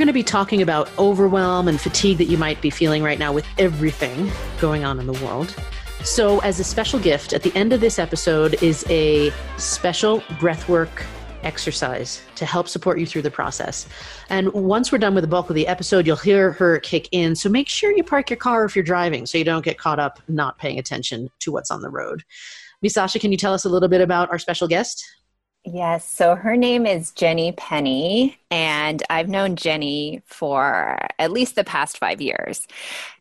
going to be talking about overwhelm and fatigue that you might be feeling right now with everything going on in the world. So, as a special gift, at the end of this episode is a special breathwork exercise to help support you through the process. And once we're done with the bulk of the episode, you'll hear her kick in. So make sure you park your car if you're driving so you don't get caught up not paying attention to what's on the road. Misasha, can you tell us a little bit about our special guest? Yes. So her name is Jenny Penny, and I've known Jenny for at least the past five years.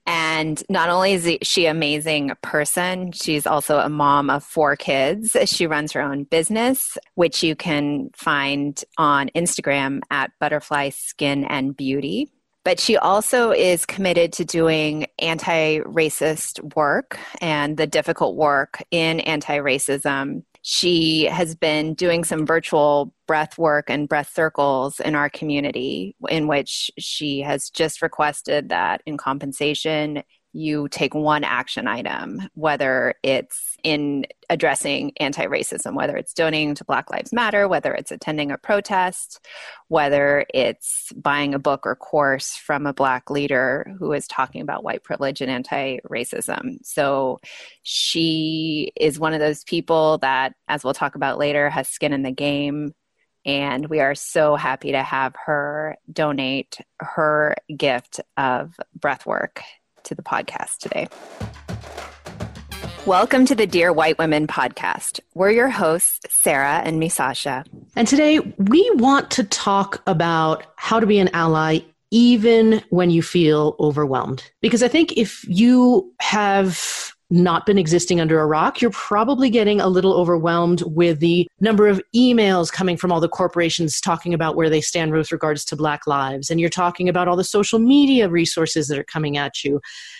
And not only is she an amazing person, she's also a mom of four kids. She runs her own business, which you can find on Instagram at Butterfly Skin and Beauty. But she also is committed to doing anti racist work and the difficult work in anti racism she has been doing some virtual breath work and breath circles in our community, in which she has just requested that in compensation, you take one action item, whether it's in addressing anti racism, whether it's donating to Black Lives Matter, whether it's attending a protest, whether it's buying a book or course from a Black leader who is talking about white privilege and anti racism. So she is one of those people that, as we'll talk about later, has skin in the game. And we are so happy to have her donate her gift of breath work to the podcast today. Welcome to the Dear White Women podcast. We're your hosts, Sarah and Misasha. And today we want to talk about how to be an ally even when you feel overwhelmed. Because I think if you have not been existing under a rock, you're probably getting a little overwhelmed with the number of emails coming from all the corporations talking about where they stand with regards to Black lives. And you're talking about all the social media resources that are coming at you.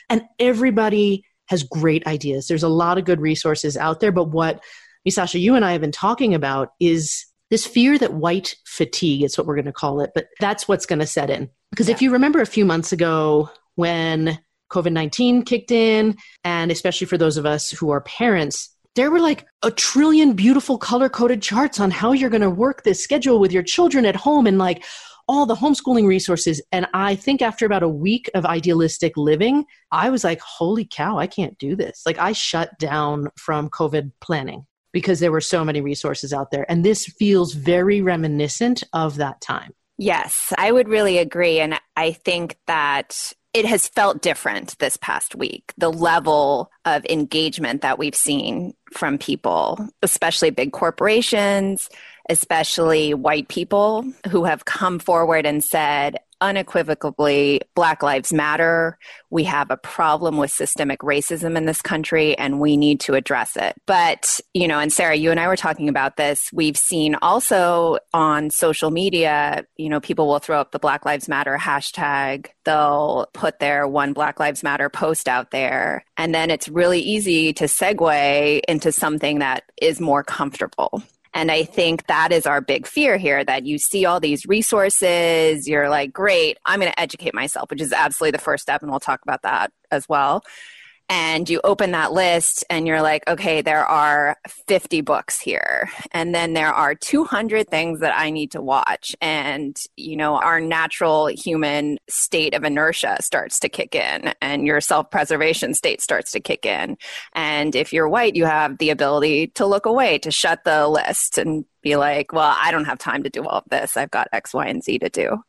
And everybody has great ideas. There's a lot of good resources out there. But what, Misasha, you and I have been talking about is this fear that white fatigue, it's what we're going to call it, but that's what's going to set in. Because yeah. if you remember a few months ago when COVID 19 kicked in, and especially for those of us who are parents, there were like a trillion beautiful color coded charts on how you're going to work this schedule with your children at home and like all the homeschooling resources. And I think after about a week of idealistic living, I was like, holy cow, I can't do this. Like I shut down from COVID planning because there were so many resources out there. And this feels very reminiscent of that time. Yes, I would really agree. And I think that it has felt different this past week. The level of engagement that we've seen from people, especially big corporations, especially white people who have come forward and said, unequivocally Black Lives Matter. We have a problem with systemic racism in this country and we need to address it. But, you know, and Sarah, you and I were talking about this. We've seen also on social media, you know, people will throw up the Black Lives Matter hashtag. They'll put their one Black Lives Matter post out there. And then it's really easy to segue into something that is more comfortable. And I think that is our big fear here that you see all these resources, you're like, great, I'm going to educate myself, which is absolutely the first step. And we'll talk about that as well and you open that list and you're like, okay, there are 50 books here. And then there are 200 things that I need to watch. And, you know, our natural human state of inertia starts to kick in and your self preservation state starts to kick in. And if you're white, you have the ability to look away, to shut the list and be like, well, I don't have time to do all of this. I've got X, Y, and Z to do.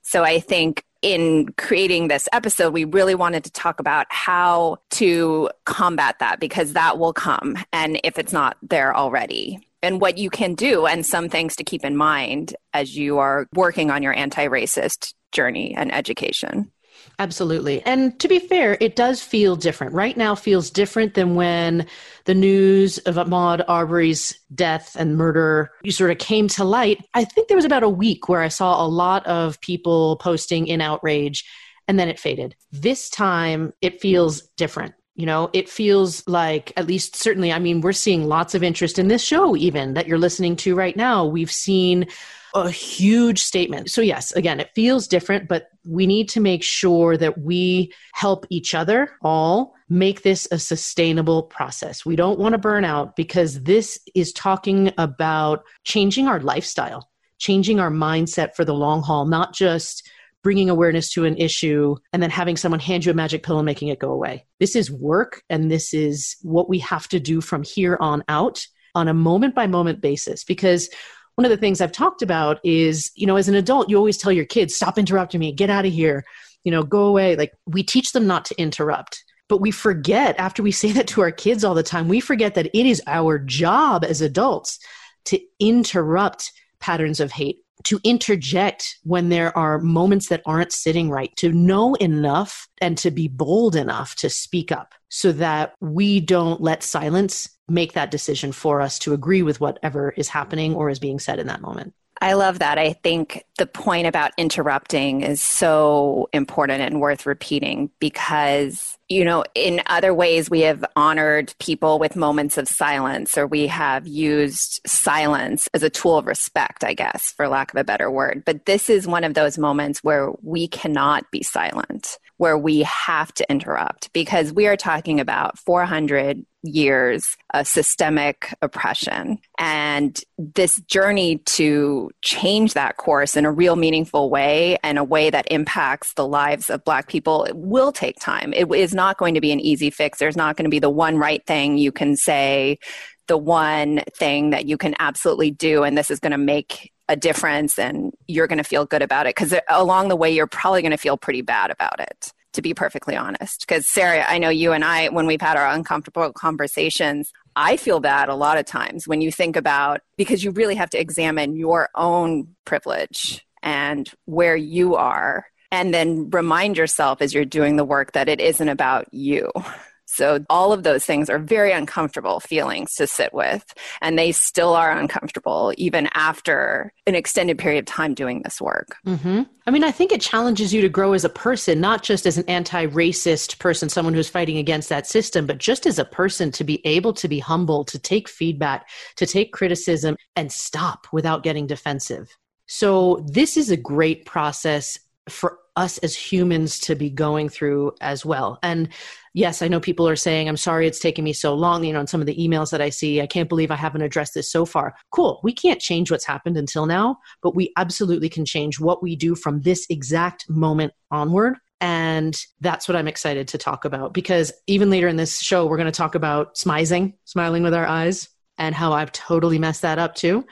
So I think in creating this episode, we really wanted to talk about how to combat that because that will come. And if it's not there already, and what you can do, and some things to keep in mind as you are working on your anti racist journey and education. Absolutely. And to be fair, it does feel different. Right now feels different than when the news of Ahmaud Arbery's death and murder sort of came to light. I think there was about a week where I saw a lot of people posting in outrage and then it faded. This time it feels different. You know, it feels like, at least certainly, I mean, we're seeing lots of interest in this show, even that you're listening to right now. We've seen a huge statement. So, yes, again, it feels different, but we need to make sure that we help each other all make this a sustainable process. We don't want to burn out because this is talking about changing our lifestyle, changing our mindset for the long haul, not just bringing awareness to an issue and then having someone hand you a magic pill and making it go away. This is work and this is what we have to do from here on out on a moment by moment basis because one of the things I've talked about is, you know, as an adult, you always tell your kids, stop interrupting me, get out of here, you know, go away. Like we teach them not to interrupt. But we forget, after we say that to our kids all the time, we forget that it is our job as adults to interrupt patterns of hate, to interject when there are moments that aren't sitting right, to know enough and to be bold enough to speak up so that we don't let silence make that decision for us to agree with whatever is happening or is being said in that moment. I love that. I think the point about interrupting is so important and worth repeating because, you know, in other ways, we have honored people with moments of silence or we have used silence as a tool of respect, I guess, for lack of a better word. But this is one of those moments where we cannot be silent, where we have to interrupt because we are talking about 400 years of systemic oppression. And this journey to change that course in a real meaningful way and a way that impacts the lives of Black people will take time. It is not going to be an easy fix. There's not going to be the one right thing you can say, the one thing that you can absolutely do, and this is going to make a difference and you're going to feel good about it. Because along the way, you're probably going to feel pretty bad about it to be perfectly honest. Because, Sarah, I know you and I, when we've had our uncomfortable conversations, I feel bad a lot of times when you think about, because you really have to examine your own privilege and where you are, and then remind yourself as you're doing the work that it isn't about you. So, all of those things are very uncomfortable feelings to sit with, and they still are uncomfortable even after an extended period of time doing this work. Mm-hmm. I mean, I think it challenges you to grow as a person, not just as an anti racist person, someone who's fighting against that system, but just as a person to be able to be humble, to take feedback, to take criticism, and stop without getting defensive. So, this is a great process for us as humans to be going through as well. And yes, I know people are saying, I'm sorry it's taking me so long. You know, some of the emails that I see, I can't believe I haven't addressed this so far. Cool. We can't change what's happened until now, but we absolutely can change what we do from this exact moment onward. And that's what I'm excited to talk about because even later in this show, we're going to talk about smizing, smiling with our eyes, and how I've totally messed that up too.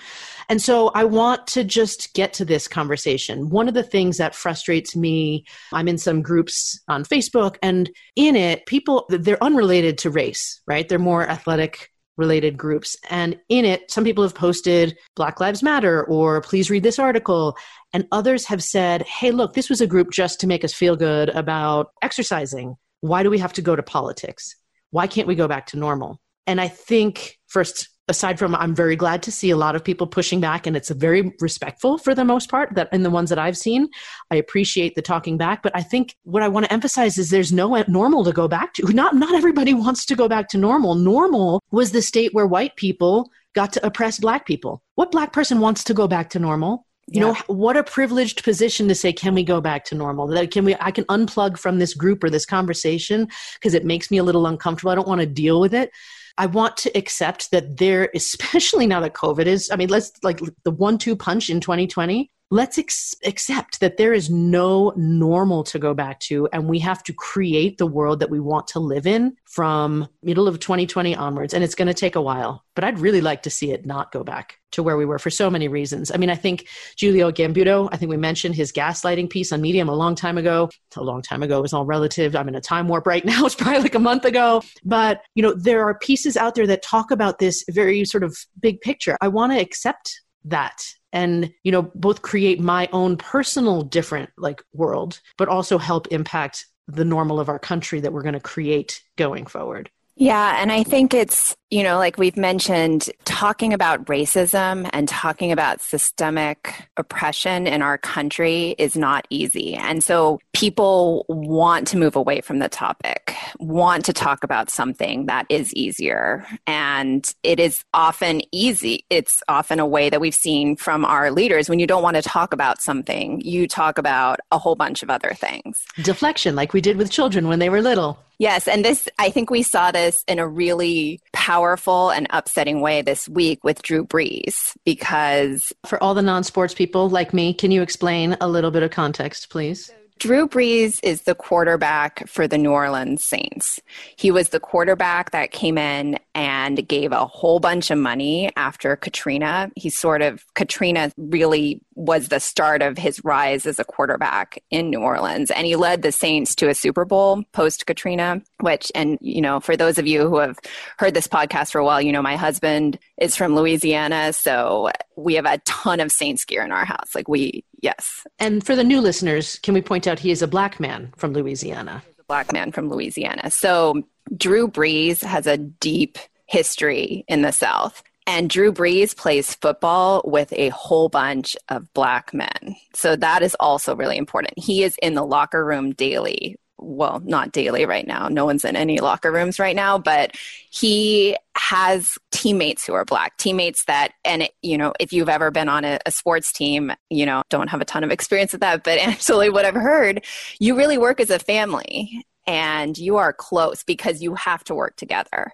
And so I want to just get to this conversation. One of the things that frustrates me, I'm in some groups on Facebook, and in it, people, they're unrelated to race, right? They're more athletic related groups. And in it, some people have posted Black Lives Matter or please read this article. And others have said, hey, look, this was a group just to make us feel good about exercising. Why do we have to go to politics? Why can't we go back to normal? And I think, first, aside from I'm very glad to see a lot of people pushing back and it's very respectful for the most part that in the ones that I've seen I appreciate the talking back. But I think what I want to emphasize is there's no normal to go back to. Not not everybody wants to go back to normal. Normal was the state where white people got to oppress black people. What black person wants to go back to normal? You yeah. know what a privileged position to say can we go back to normal? That can we i can unplug from this group or this conversation because it makes me a little uncomfortable. I don't want to deal with it I want to accept that there, especially now that COVID is, I mean, let's like the one two punch in 2020, let's ex- accept that there is no normal to go back to and we have to create the world that we want to live in from middle of 2020 onwards and it's going to take a while but i'd really like to see it not go back to where we were for so many reasons. I mean i think julio gambuto i think we mentioned his gaslighting piece on medium a long time ago. A long time ago is all relative. I'm in a time warp right now it's probably like a month ago. But you know there are pieces out there that talk about this very sort of big picture. I want to accept that. And you know both create my own personal different like world but also help impact the normal of our country that we're going to create going forward yeah, and I think it's, you know, like we've mentioned, talking about racism and talking about systemic oppression in our country is not easy. And so people want to move away from the topic, want to talk about something that is easier. And it is often easy. It's often a way that we've seen from our leaders when you don't want to talk about something, you talk about a whole bunch of other things. Deflection, like we did with children when they were little. Yes, and this I think we saw this in a really powerful and upsetting way this week with Drew Brees because for all the non-sports people like me, can you explain a little bit of context, please? Drew Brees is the quarterback for the New Orleans Saints. He was the quarterback that came in and gave a whole bunch of money after Katrina. He sort of, Katrina really was the start of his rise as a quarterback in New Orleans. And he led the Saints to a Super Bowl post Katrina, which, and, you know, for those of you who have heard this podcast for a while, you know, my husband is from Louisiana. So we have a ton of Saints gear in our house. Like we, Yes. And for the new listeners, can we point out he is a black man from Louisiana? black man from Louisiana. So Drew Brees has a deep history in the South. And Drew Brees plays football with a whole bunch of black men. So that is also really important. He is in the locker room daily well, not daily right now. No one's in any locker rooms right now, but he has teammates who are black, teammates that, and it, you know, if you've ever been on a, a, sports team, you know, don't have a ton of experience with that, but actually, what I've heard, you really work as a family and you are close because you have to work together.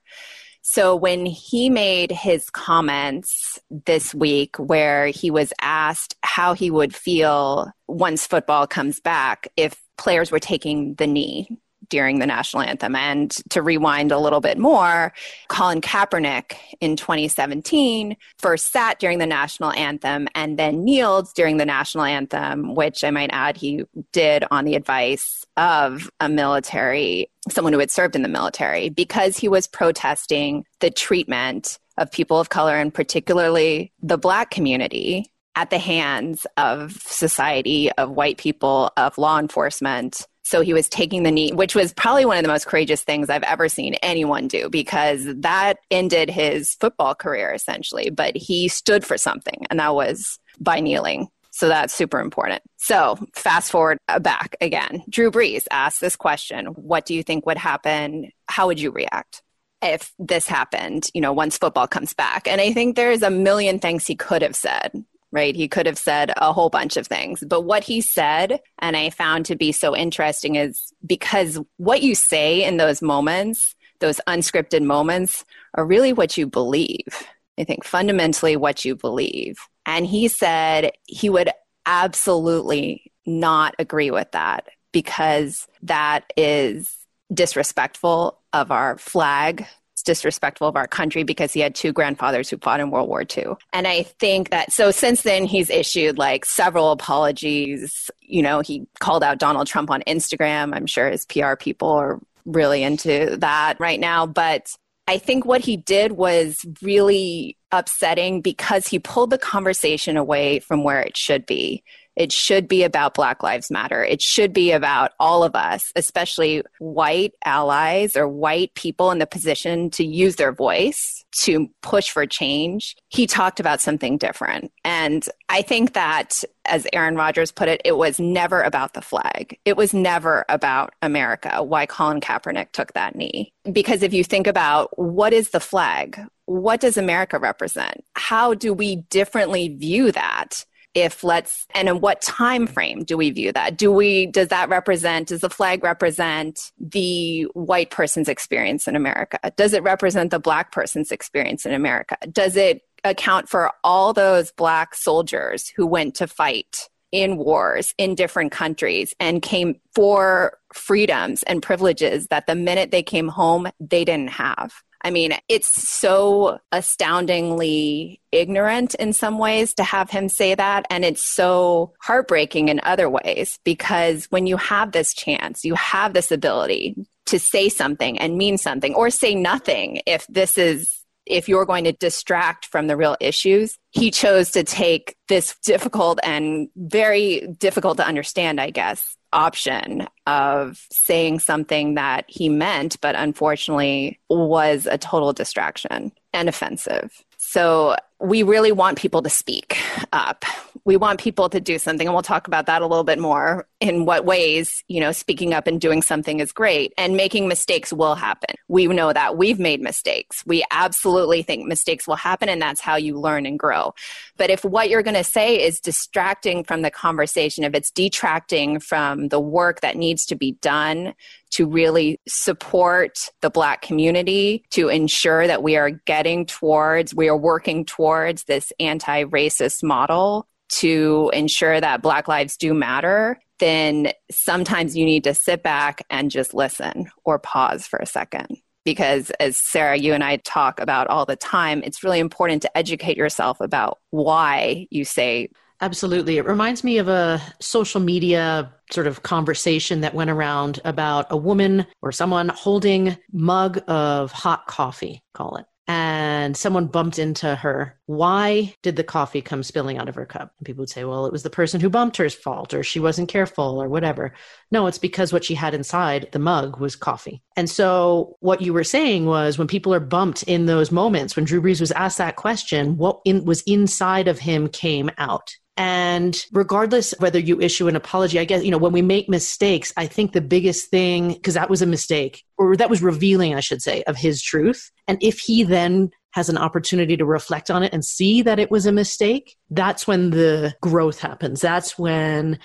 So when he made his comments this week, where he was asked how he would feel once football comes back if players were taking the knee during the national anthem. And to rewind a little bit more, Colin Kaepernick in 2017 first sat during the national anthem and then kneeled during the national anthem, which I might add he did on the advice of a military, someone who had served in the military, because he was protesting the treatment of people of color and particularly the black community at the hands of society, of white people, of law enforcement. So he was taking the knee, which was probably one of the most courageous things I've ever seen anyone do because that ended his football career essentially. But he stood for something, and that was by kneeling. So that's super important. So fast forward uh, back again. Drew Brees asked this question What do you think would happen? How would you react? if this happened, you know, once football comes back. And I think there's a million things he could have said right? He could have said a whole bunch of things. But what he said, and I found to be so interesting, is because what you say in those moments, those unscripted moments, are really what you believe. I think fundamentally what you believe. And he said he would absolutely not agree with that because that is disrespectful of our flag, disrespectful of our country because he had two grandfathers who fought in World War II. And I think that so since then he's issued like several apologies. You know, he called out Donald Trump on Instagram. I'm sure his PR people are really into that right now. But I think what he did was really upsetting because he pulled the conversation away from where it should be. It should be about Black Lives Matter. It should be about all of us, especially white allies or white people in the position to use their voice to push for change. He talked about something different. And I think that, as Aaron Rodgers put it, it was never about the flag. It was never about America, why Colin Kaepernick took that knee. Because if you think about what is the flag? What does America represent? How do we differently view that? If let's and in what time frame do we view that? Do we does that represent does the flag represent the white person's experience in america? Does it represent the black person's experience in america? Does it account for all those black soldiers who went to fight in wars in different countries and came for freedoms and privileges that the minute they came home they didn't have I mean, it's so astoundingly ignorant in some ways to have him say that. And it's so heartbreaking in other ways because when you have this chance, you have this ability to say something and mean something or say nothing if this is if you're going to distract from the real issues, he chose to take this difficult and very difficult to understand, I guess, option of saying something that he meant, but unfortunately was a total distraction and offensive. So we really want people to speak up. We want people to do something, and we'll talk about that a little bit more in what ways, you know, speaking up and doing something is great. And making mistakes will happen. We know that. We've made mistakes. We absolutely think mistakes will happen, and that's how you learn and grow. But if what you're going to say is distracting from the conversation, if it's detracting from the work that needs to be done to really support the Black community, to ensure that we are getting towards, we are working towards this anti racist model to ensure that Black lives do matter, then sometimes you need to sit back and just listen or pause for a second. Because as Sarah, you and I talk about all the time, it's really important to educate yourself about why you say Absolutely. It reminds me of a social media sort of conversation that went around about a woman or someone holding mug of hot coffee, call it. And someone bumped into her. Why did the coffee come spilling out of her cup? And people would say, well, it was the person who bumped her's fault, or she wasn't careful, or whatever. No, it's because what she had inside the mug was coffee. And so, what you were saying was when people are bumped in those moments, when Drew Brees was asked that question, what in, was inside of him came out. And regardless whether you issue an apology, I guess, you know, when we make mistakes, I think the biggest thing, because that was a mistake, or that was revealing, I should say, of his truth. And if he then has an opportunity to reflect on it and see that it was a mistake, that's when the growth happens. That's when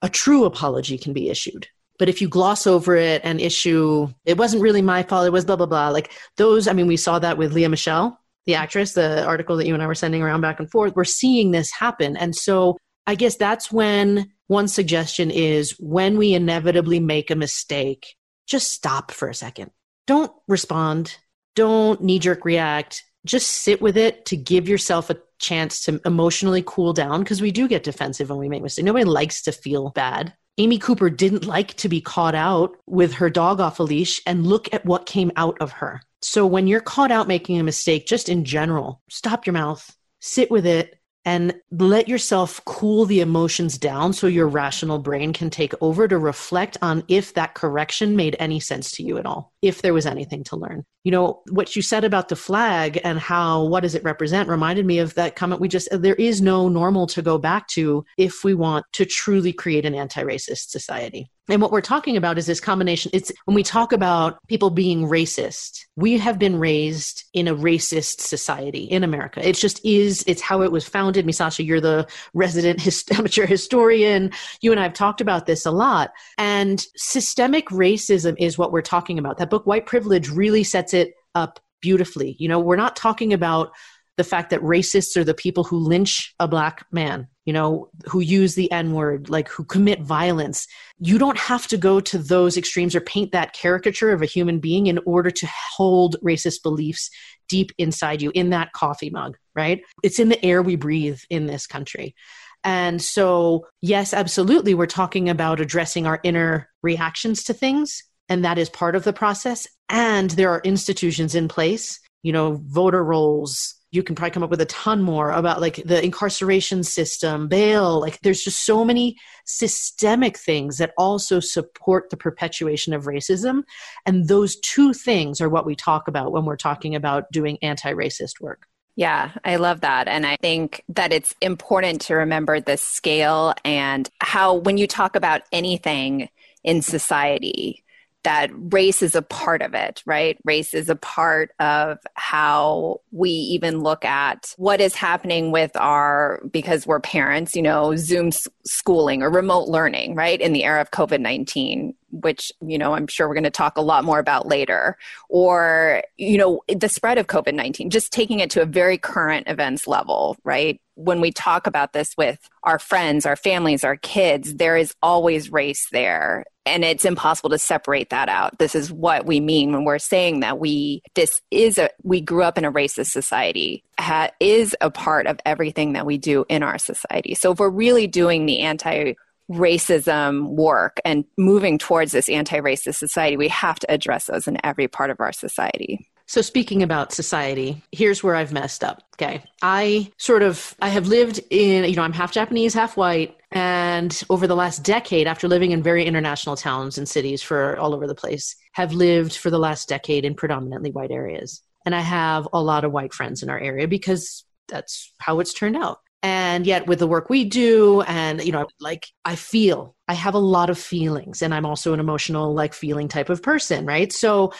a true apology can be issued. But if you gloss over it and issue, it wasn't really my fault, it was blah, blah, blah, like those, I mean, we saw that with Lea Michele the actress, the article that you and I were sending around back and forth, we're seeing this happen. And so I guess that's when one suggestion is when we inevitably make a mistake, just stop for a second. Don't respond. Don't knee jerk react. Just sit with it to give yourself a chance to emotionally cool down because we do get defensive when we make mistakes. Nobody likes to feel bad. Amy Cooper didn't like to be caught out with her dog off a leash, and look at what came out of her. So when you're caught out making a mistake, just in general, stop your mouth, sit with it, and let yourself cool the emotions down so your rational brain can take over to reflect on if that correction made any sense to you at all, if there was anything to learn. You know, what you said about the flag and how what does it represent reminded me of that comment we just there is no normal to go back to if we want to truly create an anti-racist society. And what we're talking about is this combination. It's when we talk about people being racist, we have been raised in a racist society in America. It just is, it's how it was founded. Misasha, you're the resident amateur historian. You and I have talked about this a lot. And systemic racism is what we're talking about. That book, White Privilege, really sets it up beautifully. You know, we're not talking about the fact that racists are the people who lynch a black man, you know, who use the N word, like who commit violence. You don't have to go to those extremes or paint that caricature of a human being in order to hold racist beliefs deep inside you in that coffee mug, right? It's in the air we breathe in this country. And so, yes, absolutely, we're talking about addressing our inner reactions to things. And that is part of the process. And there are institutions in place, you know, voter rolls, you can probably come up with a ton more about like the incarceration system, bail. Like there's just so many systemic things that also support the perpetuation of racism. And those two things are what we talk about when we're talking about doing anti racist work. Yeah, I love that. And I think that it's important to remember the scale and how, when you talk about anything in society, that race is a part of it, right? Race is a part of how we even look at what is happening with our, because we're parents, you know, Zoom schooling or remote learning, right? In the era of COVID 19, which, you know, I'm sure we're going to talk a lot more about later. Or, you know, the spread of COVID 19, just taking it to a very current events level, right? When we talk about this with our friends, our families, our kids, there is always race there. And it's impossible to separate that out. This is what we mean when we're saying that we this is a we grew up in a racist society ha, is a part of everything that we do in our society. So if we're really doing the anti racism work and moving towards this anti-racist society we have to address those in every part of our society so speaking about society, here's where I've messed up. Okay. I sort of I have lived in, you know, I'm half Japanese, half white, and over the last decade after living in very international towns and cities for all over the place, have lived for the last decade in predominantly white areas. And I have a lot of white friends in our area because that's how it's turned out. And yet, with the work we do, and you know, like I feel, I have a lot of feelings, and I'm also an emotional, like feeling type of person, right? So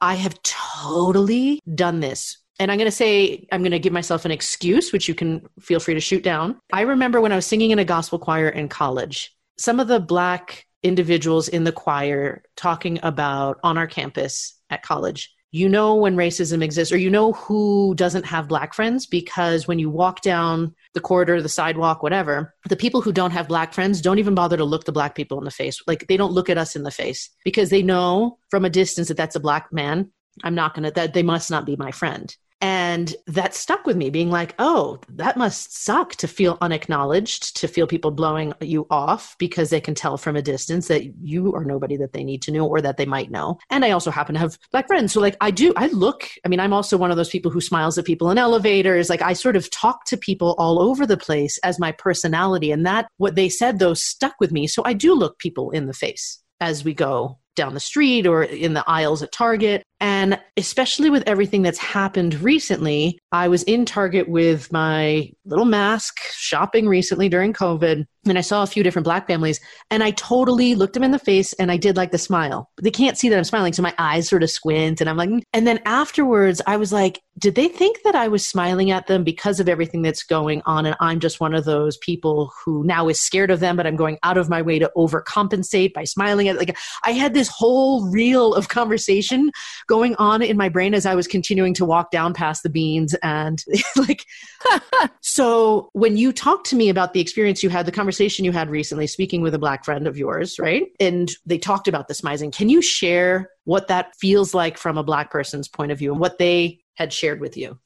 I have totally done this. And I'm going to say, I'm going to give myself an excuse, which you can feel free to shoot down. I remember when I was singing in a gospel choir in college, some of the Black individuals in the choir talking about on our campus at college you know when racism exists or you know who doesn't have black friends because when you walk down the corridor the sidewalk whatever the people who don't have black friends don't even bother to look the black people in the face. Like they don't look at us in the face because they know from a distance that that's a black man. I'm not going to that they must not be my friend and that stuck with me, being like, oh, that must suck to feel unacknowledged, to feel people blowing you off because they can tell from a distance that you are nobody that they need to know or that they might know. And I also happen to have black friends. So, like, I do, I look, I mean, I'm also one of those people who smiles at people in elevators. Like, I sort of talk to people all over the place as my personality. And that, what they said, though, stuck with me. So I do look people in the face as we go down the street or in the aisles at Target. And especially with everything that's happened recently, I was in Target with my little mask shopping recently during COVID. And I saw a few different black families and I totally looked them in the face and I did like the smile. But they can't see that I'm smiling. So my eyes sort of squint and I'm like, and then afterwards I was like, did they think that I was smiling at them because of everything that's going on? And I'm just one of those people who now is scared of them, but I'm going out of my way to overcompensate by smiling at like I had this whole reel of conversation going on in my brain as I was continuing to walk down past the beans. And like, so when you talked to me about the experience you had, the conversation you had recently, speaking with a black friend of yours, right? And they talked about the smizing. Can you share what that feels like from a black person's point of view and what they had shared with you?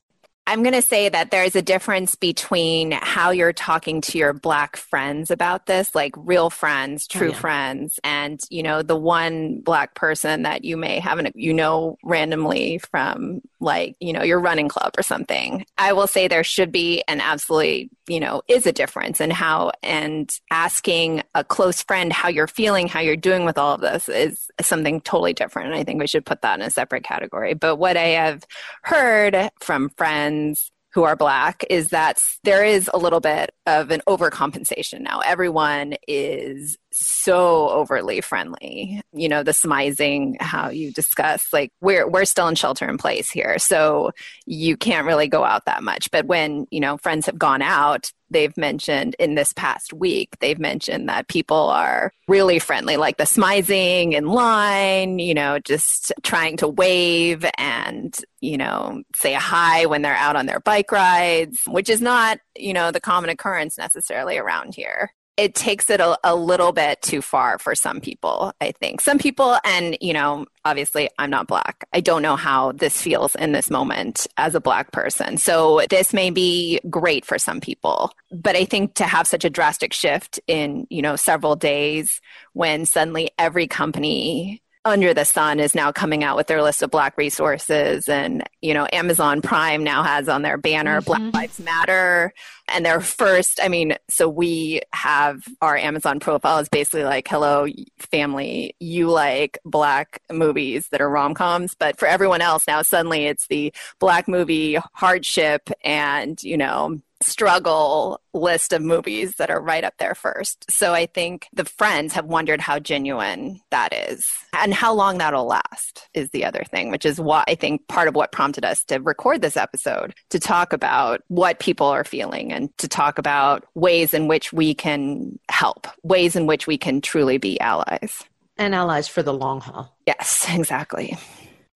I'm going to say that there's a difference between how you're talking to your black friends about this, like real friends, oh, true oh, yeah. friends, and you know the one black person that you may have, an, you know, randomly from like you know your running club or something. I will say there should be an absolutely you know is a difference in how and asking a close friend how you're feeling, how you're doing with all of this is something totally different. And I think we should put that in a separate category. But what I have heard from friends friends who are black is that there is a little bit of an overcompensation now. Everyone is so overly friendly. You know, the smizing, how you discuss, like we're we're still in shelter in place here. So you can't really go out that much. But when, you know, friends have gone out, they've mentioned in this past week, they've mentioned that people are really friendly, like the smizing in line, you know, just trying to wave and, you know, say hi when they're out on their bike rides, which is not, you know, the common occurrence necessarily around here it takes it a, a, little bit too far for some people, I think. Some people, and, you know, obviously I'm not black. I don't know how this feels in this moment as a black person. So this may be great for some people. But I think to have such a drastic shift in, you know, several days when suddenly every company under the sun is now coming out with their list of black resources and you know amazon prime now has on their banner mm-hmm. black lives matter and their first i mean so we have our amazon profile is basically like hello family you like black movies that are rom-coms but for everyone else now suddenly it's the black movie hardship and you know struggle list of movies that are right up there first. So I think the friends have wondered how genuine that is and how long that'll last is the other thing, which is what I think part of what prompted us to record this episode to talk about what people are feeling and to talk about ways in which we can help, ways in which we can truly be allies. And allies for the long haul. Yes, exactly.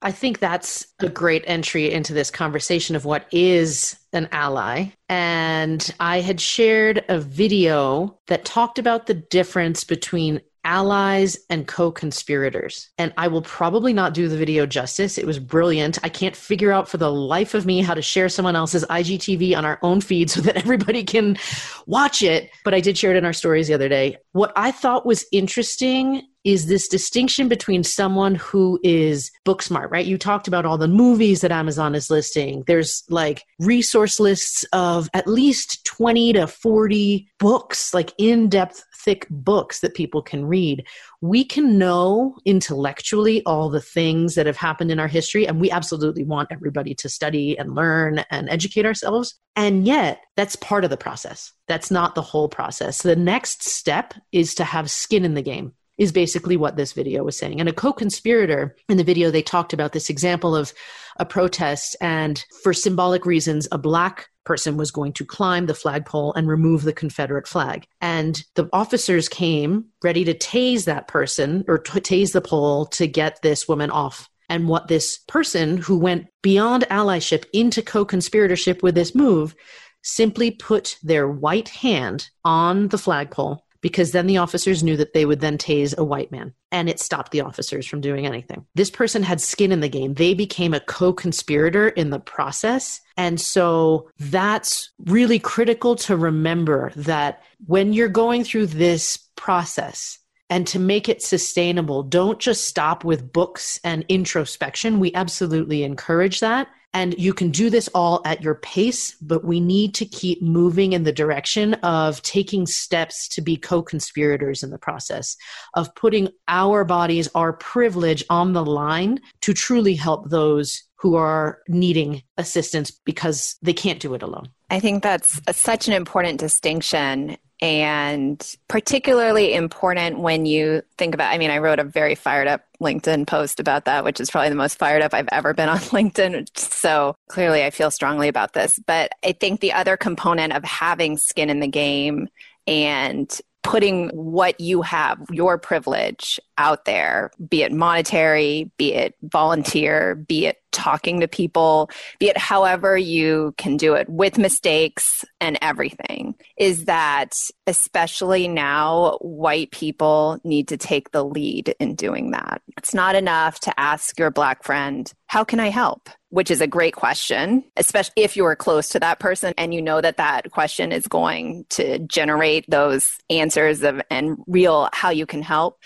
I think that's a great entry into this conversation of what is an ally. And I had shared a video that talked about the difference between allies and co conspirators. And I will probably not do the video justice. It was brilliant. I can't figure out for the life of me how to share someone else's IGTV on our own feed so that everybody can watch it. But I did share it in our stories the other day. What I thought was interesting is this distinction between someone who is book smart, right? You talked about all the movies that Amazon is listing. There's like resource lists of at least 20 to 40 books, like in depth thick books that people can read. We can know intellectually all the things that have happened in our history, and we absolutely want everybody to study and learn and educate ourselves. And yet, that's part of the process. That's not the whole process. The next step is to have skin in the game is basically what this video was saying. And a co conspirator in the video, they talked about this example of a protest, and for symbolic reasons, a black person was going to climb the flagpole and remove the Confederate flag. And the officers came ready to tase that person or t- tase the pole to get this woman off. And what this person who went beyond allyship into co conspiratorship with this move simply put their white hand on the flagpole because then the officers knew that they would then tase a white man and it stopped the officers from doing anything. This person had skin in the game. They became a co conspirator in the process. And so that's really critical to remember that when you're going through this process, and to make it sustainable, don't just stop with books and introspection. We absolutely encourage that. And you can do this all at your pace, but we need to keep moving in the direction of taking steps to be co conspirators in the process, of putting our bodies, our privilege on the line to truly help those who are needing assistance because they can't do it alone. I think that's such an important distinction and particularly important when you think about i mean i wrote a very fired up linkedin post about that which is probably the most fired up i've ever been on linkedin. So clearly i feel strongly about this. But i think the other component of having skin in the game and putting what you have, your privilege out there, be it monetary, be it volunteer, be it talking to people, be it however you can do it with mistakes and everything, is that especially now, white people need to take the lead in doing that. It's not enough to ask your black friend, How can I help? which is a great question, especially if you are close to that person and you know that that question is going to generate those answers of and real how you can help.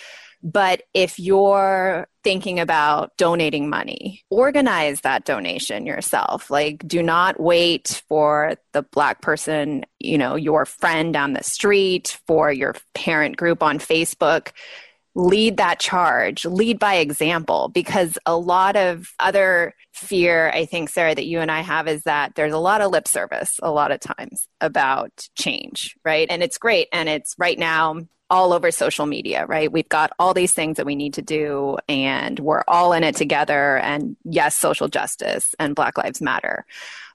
But if you're thinking about donating money, organize that donation yourself. Like, do not wait for the Black person, you know, your friend down the street, for your parent group on Facebook lead that charge, lead by example, because a lot of other fear, I think, Sarah, that you and I have is that there's a lot of lip service a lot of times about change, right? And it's great. And it's right now all over social media, right? We've got all these things that we need to do, and we're all in it together. And yes, social justice and Black Lives Matter.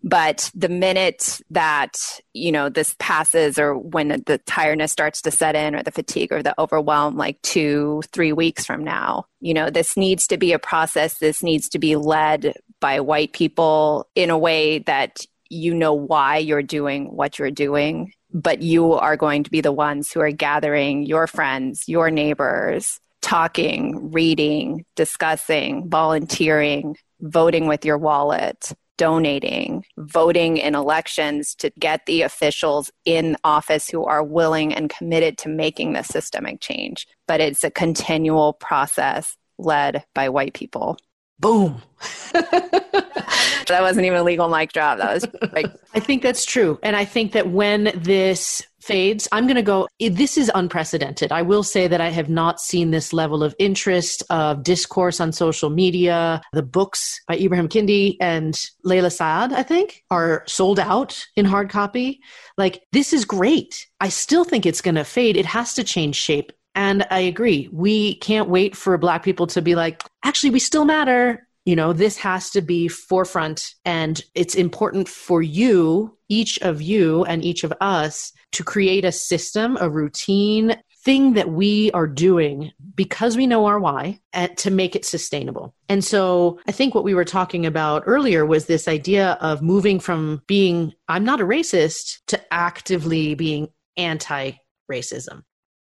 But the minute that, you know, this passes or when the tiredness starts to set in or the fatigue or the overwhelm, like two, three weeks from now, you know, this needs to be a process. This needs to be led by white people in a way that you know why you're doing what you're doing but you are going to be the ones who are gathering your friends, your neighbors, talking, reading, discussing, volunteering, voting with your wallet, donating, voting in elections to get the officials in office who are willing and committed to making the systemic change. But it's a continual process led by white people. Boom. that wasn't even a legal mic drop. That was like. I think that's true. And I think that when this fades, I'm going to go, this is unprecedented. I will say that I have not seen this level of interest, of discourse on social media. The books by Ibram Kendi and Layla Saad, I think, are sold out in hard copy. Like, this is great. I still think it's going to fade. It has to change shape. And I agree. We can't wait for Black people to be like, actually, we still matter. You know, this has to be forefront. And it's important for you, each of you and each of us, to create a system, a routine, thing that we are doing because we know our why to make it sustainable. And so I think what we were talking about earlier was this idea of moving from being, I'm not a racist, to actively being anti racism.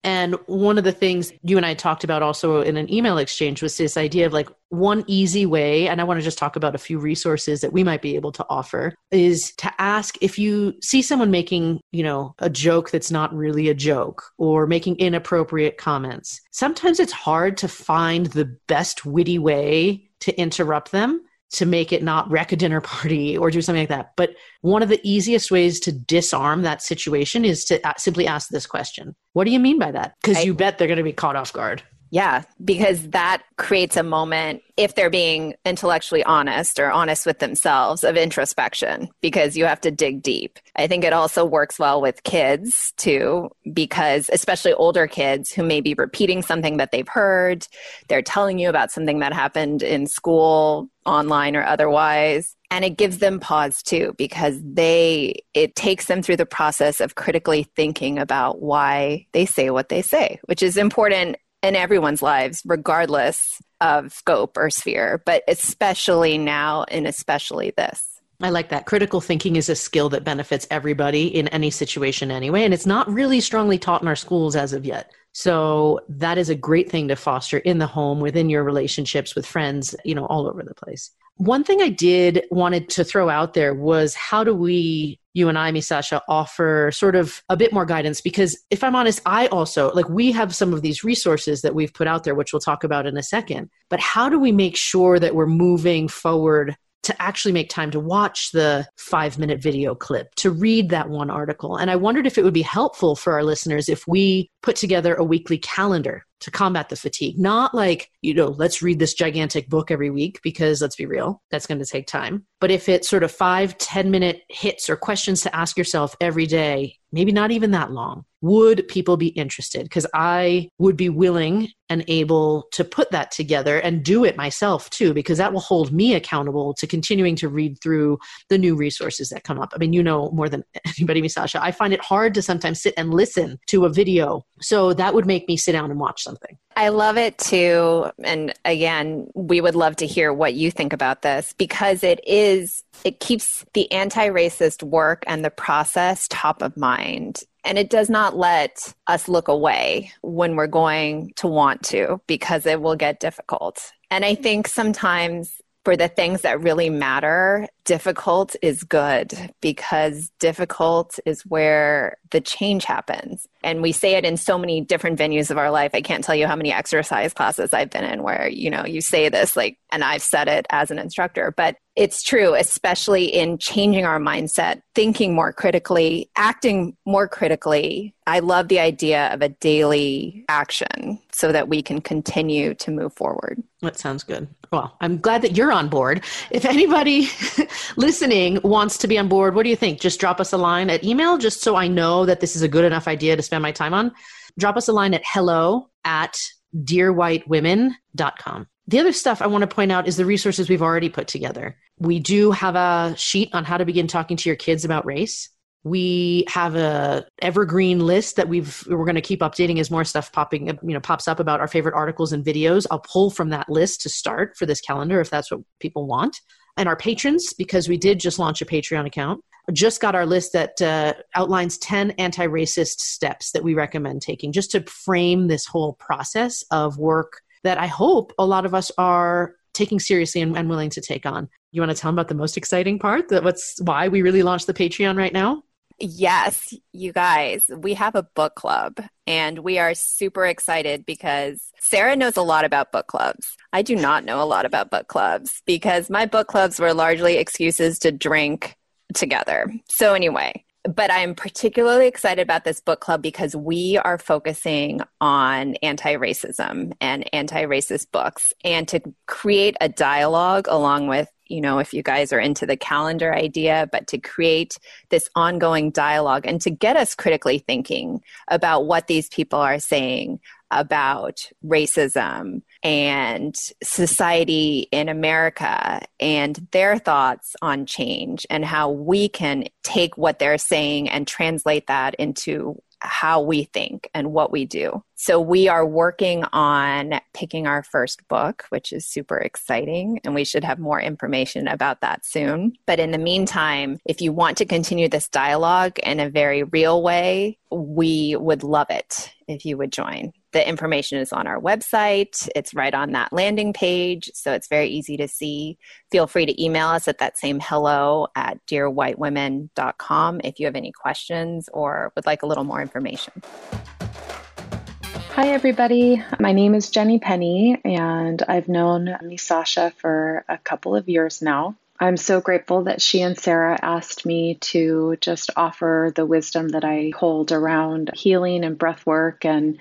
And one of the things you and I talked about also in an email exchange was this idea of like one easy way, and I want to just talk about a few resources that we might be able to offer, is to ask if you see someone making, you know, a joke that's not really a joke or making inappropriate comments. Sometimes it's hard to find the best witty way to interrupt them to make it not wreck a dinner party or do something like that. But one of the easiest ways to disarm that situation is to simply ask this question What do you mean by that? Because you bet they're going to be caught off guard. Yeah, because that creates a moment, if they're being intellectually honest or honest with themselves, of introspection, because you have to dig deep. I think it also works well with kids too, because especially older kids who may be repeating something that they've heard, they're telling you about something that happened in school, online, or otherwise. And it gives them pause too, because they, it takes them through the process of critically thinking about why they say what they say, which is important in everyone's lives, regardless of scope or sphere, but especially now and especially this. I like that. Critical thinking is a skill that benefits everybody in any situation anyway, and it's not really strongly taught in our schools as of yet. So that is a great thing to foster in the home, within your relationships with friends, you know, all over the place. One thing I did wanted to throw out there was how do we you and I, Misasha, offer sort of a bit more guidance because if I'm honest, I also like we have some of these resources that we've put out there, which we'll talk about in a second. But how do we make sure that we're moving forward to actually make time to watch the five minute video clip, to read that one article. And I wondered if it would be helpful for our listeners if we put together a weekly calendar to combat the fatigue. Not like, you know, let's read this gigantic book every week because let's be real, that's going to take time. But if it's sort of five, ten minute hits or questions to ask yourself every day, maybe not even that long, would people be interested? Because I would be willing and able to put that together and do it myself too, because that will hold me accountable to continuing to read through the new resources that come up. I mean, you know more than anybody, Misasha. I find it hard to sometimes sit and listen to a video. So that would make me sit down and watch something. I love it too. And again, we would love to hear what you think about this because it is, it keeps the anti racist work and the process top of mind. And it does not let us look away when we're going to want to because it will get difficult. And I think sometimes for the things that really matter, difficult is good because difficult is where the change happens. And we say it in so many different venues of our life. I can't tell you how many exercise classes I've been in where, you know, you say this like, and I've said it as an instructor, but it's true, especially in changing our mindset, thinking more critically, acting more critically. I love the idea of a daily action so that we can continue to move forward. That sounds good. Well, I'm glad that you're on board. If anybody listening wants to be on board, what do you think? Just drop us a line at email just so I know that this is a good enough idea to spend my time on. Drop us a line at hello at dearwhitewomen.com. The other stuff I want to point out is the resources we've already put together. We do have a sheet on how to begin talking to your kids about race. We have a evergreen list that we've we're going to keep updating as more stuff popping you know pops up about our favorite articles and videos. I'll pull from that list to start for this calendar if that's what people want and our patrons, because we did just launch a Patreon account, just got our list that uh, outlines 10 anti racist steps that we recommend taking just to frame this whole process of work that I hope a lot of us are taking seriously and, and willing to take on. You want to tell them about the most exciting part? That what's why we really launched the Patreon right now? Yes, you guys, we have a book club and we are super excited because Sarah knows a lot about book clubs. I do not know a lot about book clubs because my book clubs were largely excuses to drink together. So, anyway, but I'm particularly excited about this book club because we are focusing on anti racism and anti racist books and to create a dialogue along with you know, if you guys are into the calendar idea, but to create this ongoing dialogue and to get us critically thinking about what these people are saying about racism and society in America and their thoughts on change and how we can take what they're saying and translate that into how we think and what we do. So we are working on picking our first book, which is super exciting, and we should have more information about that soon. But in the meantime, if you want to continue this dialogue in a very real way, we would love it if you would join. The information is on our website. It's right on that landing page, so it's very easy to see. Feel free to email us at that same hello at dearwhitewomen.com if you have any questions or would like a little more information. Hi, everybody. My name is Jenny Penny, and I've known Miss Misasha for a couple of years now. I'm so grateful that she and Sarah asked me to just offer the wisdom that I hold around healing and breath work and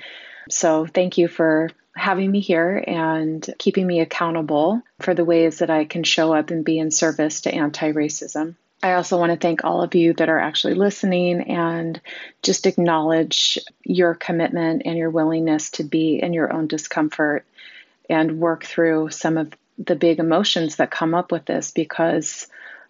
so thank you for having me here and keeping me accountable for the ways that I can show up and be in service to anti racism. I also want to thank all of you that are actually listening and just acknowledge your commitment and your willingness to be in your own discomfort and work through some of the big emotions that come up with this because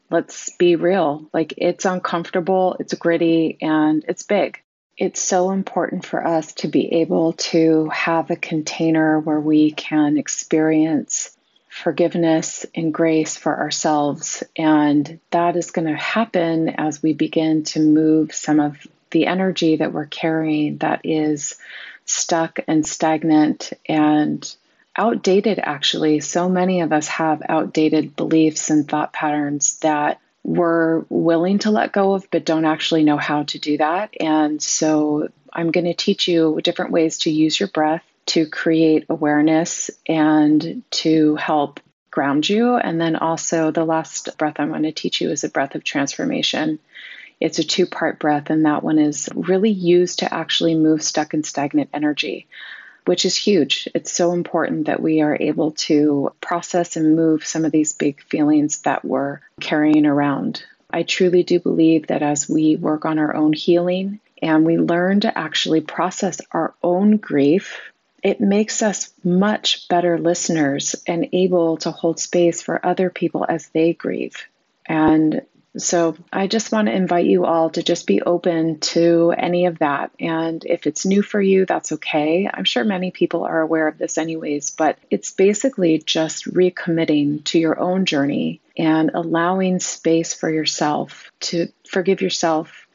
let's be real, like it's uncomfortable, it's gritty, and it's big it's so important for us to be able to have a container where we can experience forgiveness and grace for ourselves. And that is going to happen as we begin to move some of the energy that we're carrying that is stuck and stagnant and outdated, actually. So many of us have outdated beliefs and thought patterns that we're willing to let go of, but don't actually know how to do that. And so I'm going to teach you different ways to use your breath to create awareness and to help ground you. And then also, the last breath I'm going to teach you is a breath of transformation. It's a two part breath, and that one is really used to actually move stuck and stagnant energy which is huge. It's so important that we are able to process and move some of these big feelings that we're carrying around. I truly do believe that as we work on our own healing and we learn to actually process our own grief, it makes us much better listeners and able to hold space for other people as they grieve. And so I just want to invite you all to just be open to any of that. And if it's new for you, that's okay. I'm sure many people are aware of this, anyways, but it's basically just recommitting to your own journey and allowing space for yourself to forgive yourself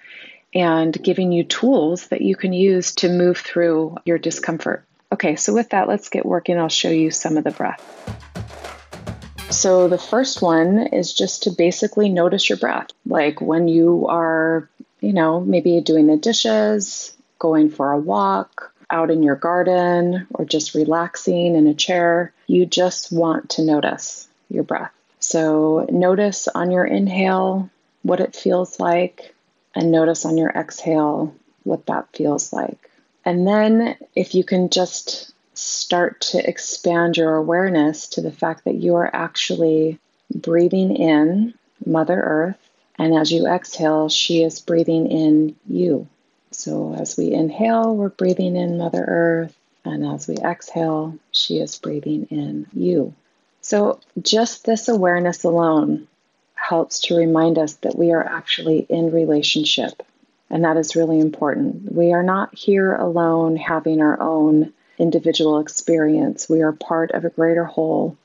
and giving you tools that you can use to move through your discomfort. Okay, so with that, let's get working. I'll show you some of the breath. So, the first one is just to basically notice your breath. Like when you are, you know, maybe doing the dishes, going for a walk, out in your garden, or just relaxing in a chair, you just want to notice your breath. So, notice on your inhale what it feels like, and notice on your exhale what that feels like. And then, if you can just start to expand your awareness to the fact that you are actually breathing in Mother Earth. And as you exhale, she is breathing in you. So as we inhale, we're breathing in Mother Earth. And as we exhale, she is breathing in you. So just this awareness alone helps to remind us that we are actually in relationship. And that is really important. We are not here alone having our own individual experience. We are part of a greater whole,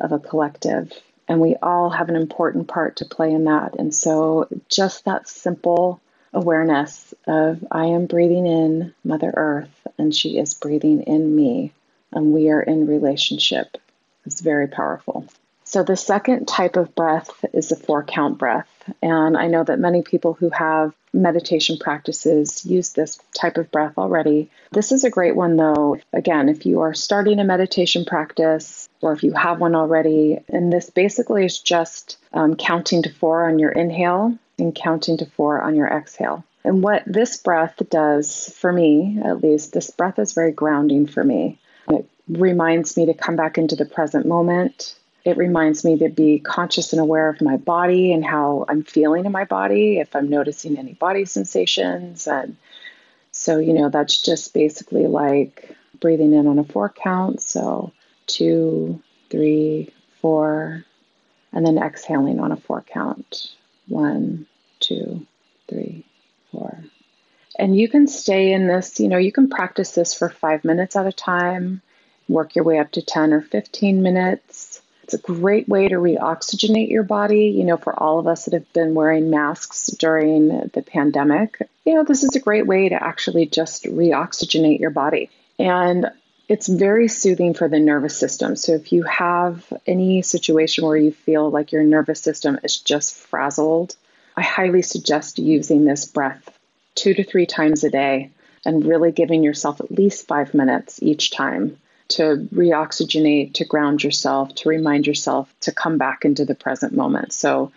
of a collective, and we all have an important part to play in that. And so, just that simple awareness of I am breathing in Mother Earth, and she is breathing in me, and we are in relationship is very powerful. So, the second type of breath is the four count breath. And I know that many people who have meditation practices use this type of breath already. This is a great one, though. Again, if you are starting a meditation practice or if you have one already, and this basically is just um, counting to four on your inhale and counting to four on your exhale. And what this breath does for me, at least, this breath is very grounding for me. It reminds me to come back into the present moment it reminds me to be conscious and aware of my body and how I'm feeling in my body, if I'm noticing any body sensations. And so, you know, that's just basically like breathing in on a four count. So, two, three, four, and then exhaling on a four count. One, two, three, four. And you can stay in this, you know, you can practice this for five minutes at a time, work your way up to 10 or 15 minutes. It's a great way to reoxygenate your body. You know, for all of us that have been wearing masks during the pandemic, you know, this is a great way to actually just reoxygenate your body. And it's very soothing for the nervous system. So if you have any situation where you feel like your nervous system is just frazzled, I highly suggest using this breath two to three times a day and really giving yourself at least five minutes each time to reoxygenate, to ground yourself, to remind yourself to come back into the present moment. So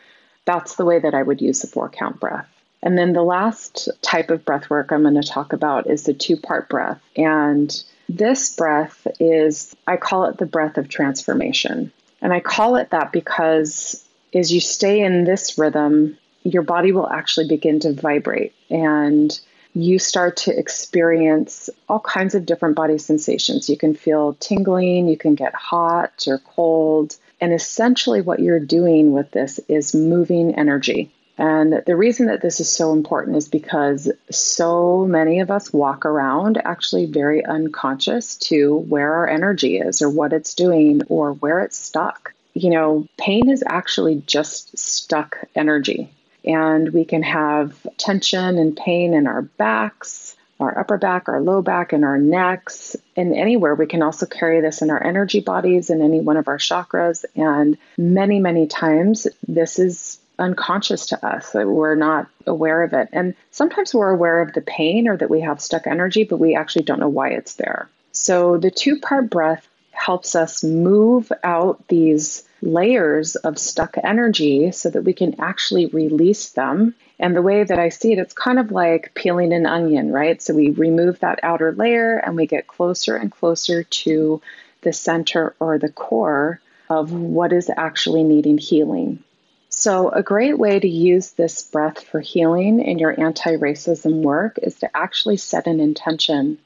that's the way that I would use the four count breath. And then the last type of breath work I'm going to talk about is the two part breath. And this breath is, I call it the breath of transformation. And I call it that because as you stay in this rhythm, your body will actually begin to vibrate and you start to experience all kinds of different body sensations. You can feel tingling, you can get hot or cold. And essentially, what you're doing with this is moving energy. And the reason that this is so important is because so many of us walk around actually very unconscious to where our energy is or what it's doing or where it's stuck. You know, pain is actually just stuck energy. And we can have tension and pain in our backs, our upper back, our low back, and our necks, and anywhere. We can also carry this in our energy bodies in any one of our chakras. And many, many times, this is unconscious to us we're not aware of it. And sometimes we're aware of the pain or that we have stuck energy, but we actually don't know why it's there. So the two part breath helps us move out these layers of stuck energy so that we can actually release them. And the way that I see it, it's kind of like peeling an onion, right? So we remove that outer layer and we get closer and closer to the center or the core of what is actually needing healing. So, a great way to use this breath for healing in your anti racism work is to actually set an intention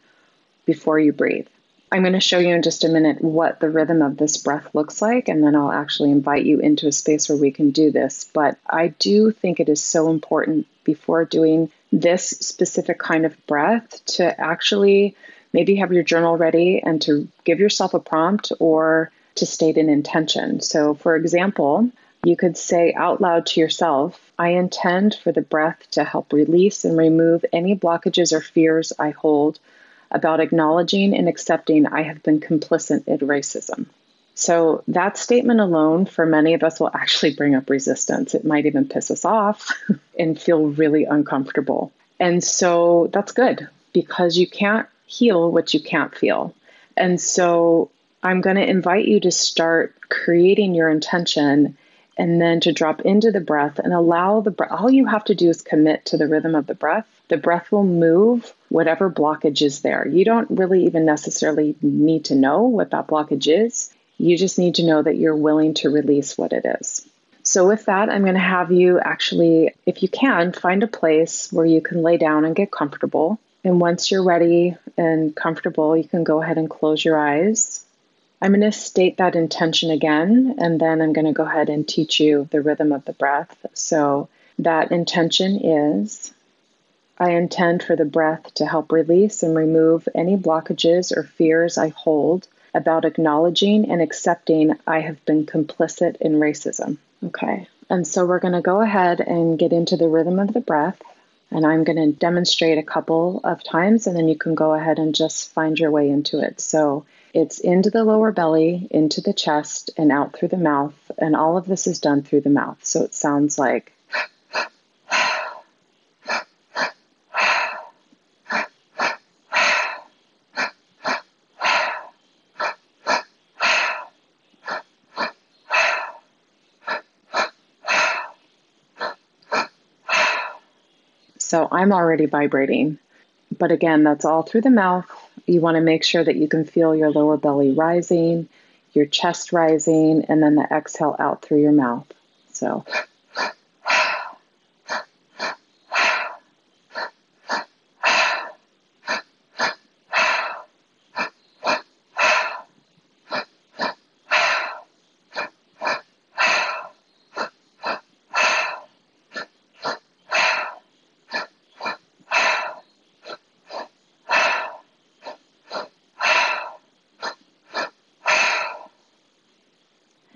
before you breathe. I'm going to show you in just a minute what the rhythm of this breath looks like, and then I'll actually invite you into a space where we can do this. But I do think it is so important before doing this specific kind of breath to actually maybe have your journal ready and to give yourself a prompt or to state an intention. So, for example, you could say out loud to yourself, I intend for the breath to help release and remove any blockages or fears I hold about acknowledging and accepting I have been complicit in racism. So, that statement alone for many of us will actually bring up resistance. It might even piss us off and feel really uncomfortable. And so, that's good because you can't heal what you can't feel. And so, I'm going to invite you to start creating your intention and then to drop into the breath and allow the breath. All you have to do is commit to the rhythm of the breath. The breath will move whatever blockage is there. You don't really even necessarily need to know what that blockage is. You just need to know that you're willing to release what it is. So, with that, I'm going to have you actually, if you can, find a place where you can lay down and get comfortable. And once you're ready and comfortable, you can go ahead and close your eyes. I'm going to state that intention again, and then I'm going to go ahead and teach you the rhythm of the breath. So, that intention is I intend for the breath to help release and remove any blockages or fears I hold about acknowledging and accepting I have been complicit in racism. Okay, and so we're going to go ahead and get into the rhythm of the breath. And I'm going to demonstrate a couple of times, and then you can go ahead and just find your way into it. So, it's into the lower belly, into the chest, and out through the mouth. And all of this is done through the mouth. So it sounds like. So I'm already vibrating. But again, that's all through the mouth you want to make sure that you can feel your lower belly rising, your chest rising, and then the exhale out through your mouth. So.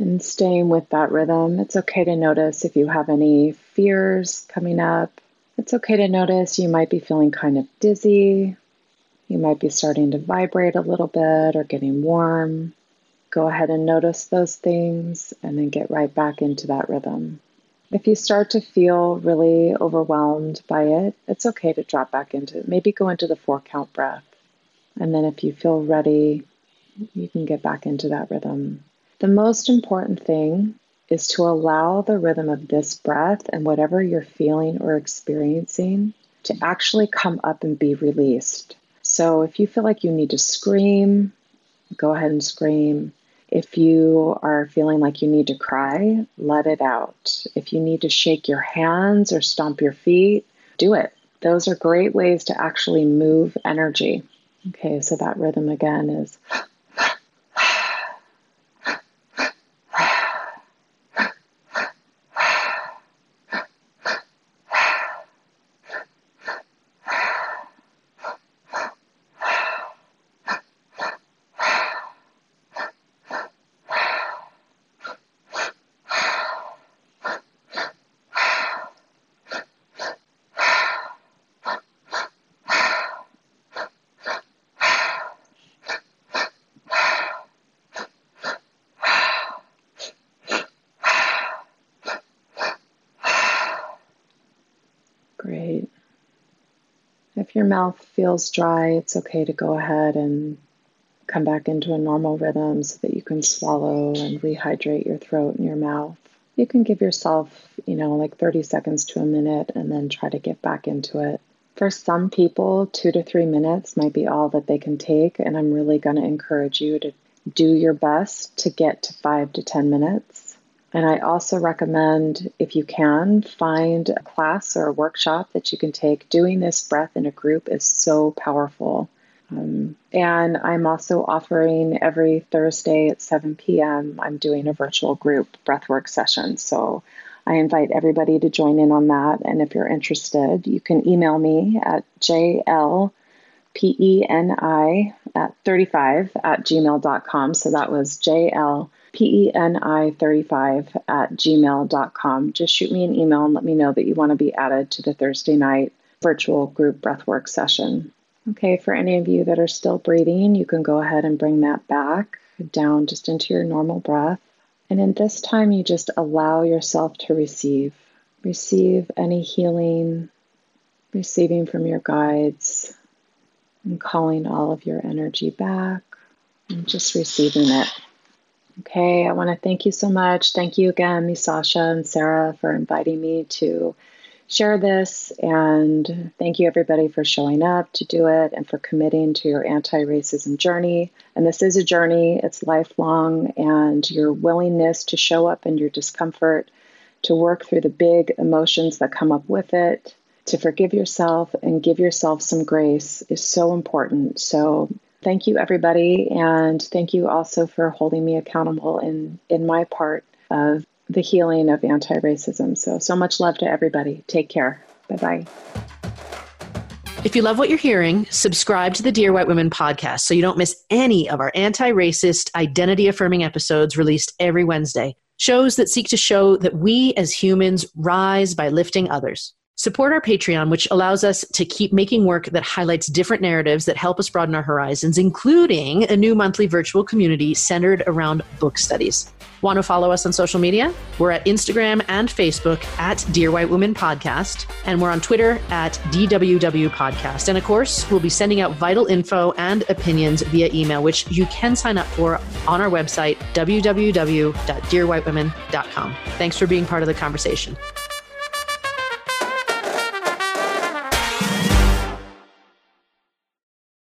And staying with that rhythm. It's okay to notice if you have any fears coming up. It's okay to notice you might be feeling kind of dizzy. You might be starting to vibrate a little bit or getting warm. Go ahead and notice those things and then get right back into that rhythm. If you start to feel really overwhelmed by it, it's okay to drop back into it. Maybe go into the four count breath. And then if you feel ready, you can get back into that rhythm. The most important thing is to allow the rhythm of this breath and whatever you're feeling or experiencing to actually come up and be released. So if you feel like you need to scream, go ahead and scream. If you are feeling like you need to cry, let it out. If you need to shake your hands or stomp your feet, do it. Those are great ways to actually move energy. Okay, so that rhythm again is Great. Your mouth feels dry, it's okay to go ahead and come back into a normal rhythm so that you can swallow and rehydrate your throat and your mouth. You can give yourself, you know, like 30 seconds to a minute and then try to get back into it. For some people, two to three minutes might be all that they can take, and I'm really going to encourage you to do your best to get to five to 10 minutes. And I also recommend, if you can, find a class or a workshop that you can take. Doing this breath in a group is so powerful. Um, and I'm also offering every Thursday at 7 p.m., I'm doing a virtual group breathwork session. So I invite everybody to join in on that. And if you're interested, you can email me at jlpeni at 35 at gmail.com. So that was jl peni35 at gmail.com. Just shoot me an email and let me know that you want to be added to the Thursday night virtual group breathwork session. Okay, for any of you that are still breathing, you can go ahead and bring that back down just into your normal breath. And in this time, you just allow yourself to receive. Receive any healing, receiving from your guides, and calling all of your energy back, and just receiving it. Okay, I want to thank you so much. Thank you again, Sasha and Sarah, for inviting me to share this. And thank you, everybody, for showing up to do it and for committing to your anti racism journey. And this is a journey, it's lifelong, and your willingness to show up in your discomfort, to work through the big emotions that come up with it, to forgive yourself and give yourself some grace is so important. So thank you, everybody. And thank you also for holding me accountable in, in my part of the healing of anti racism. So, so much love to everybody. Take care. Bye bye. If you love what you're hearing, subscribe to the Dear White Women podcast so you don't miss any of our anti racist, identity affirming episodes released every Wednesday. Shows that seek to show that we as humans rise by lifting others. Support our Patreon, which allows us to keep making work that highlights different narratives that help us broaden our horizons, including a new monthly virtual community centered around book studies. Want to follow us on social media? We're at Instagram and Facebook at Dear White Women Podcast, and we're on Twitter at DWW Podcast. And of course, we'll be sending out vital info and opinions via email, which you can sign up for on our website, www.dearwhitewomen.com. Thanks for being part of the conversation.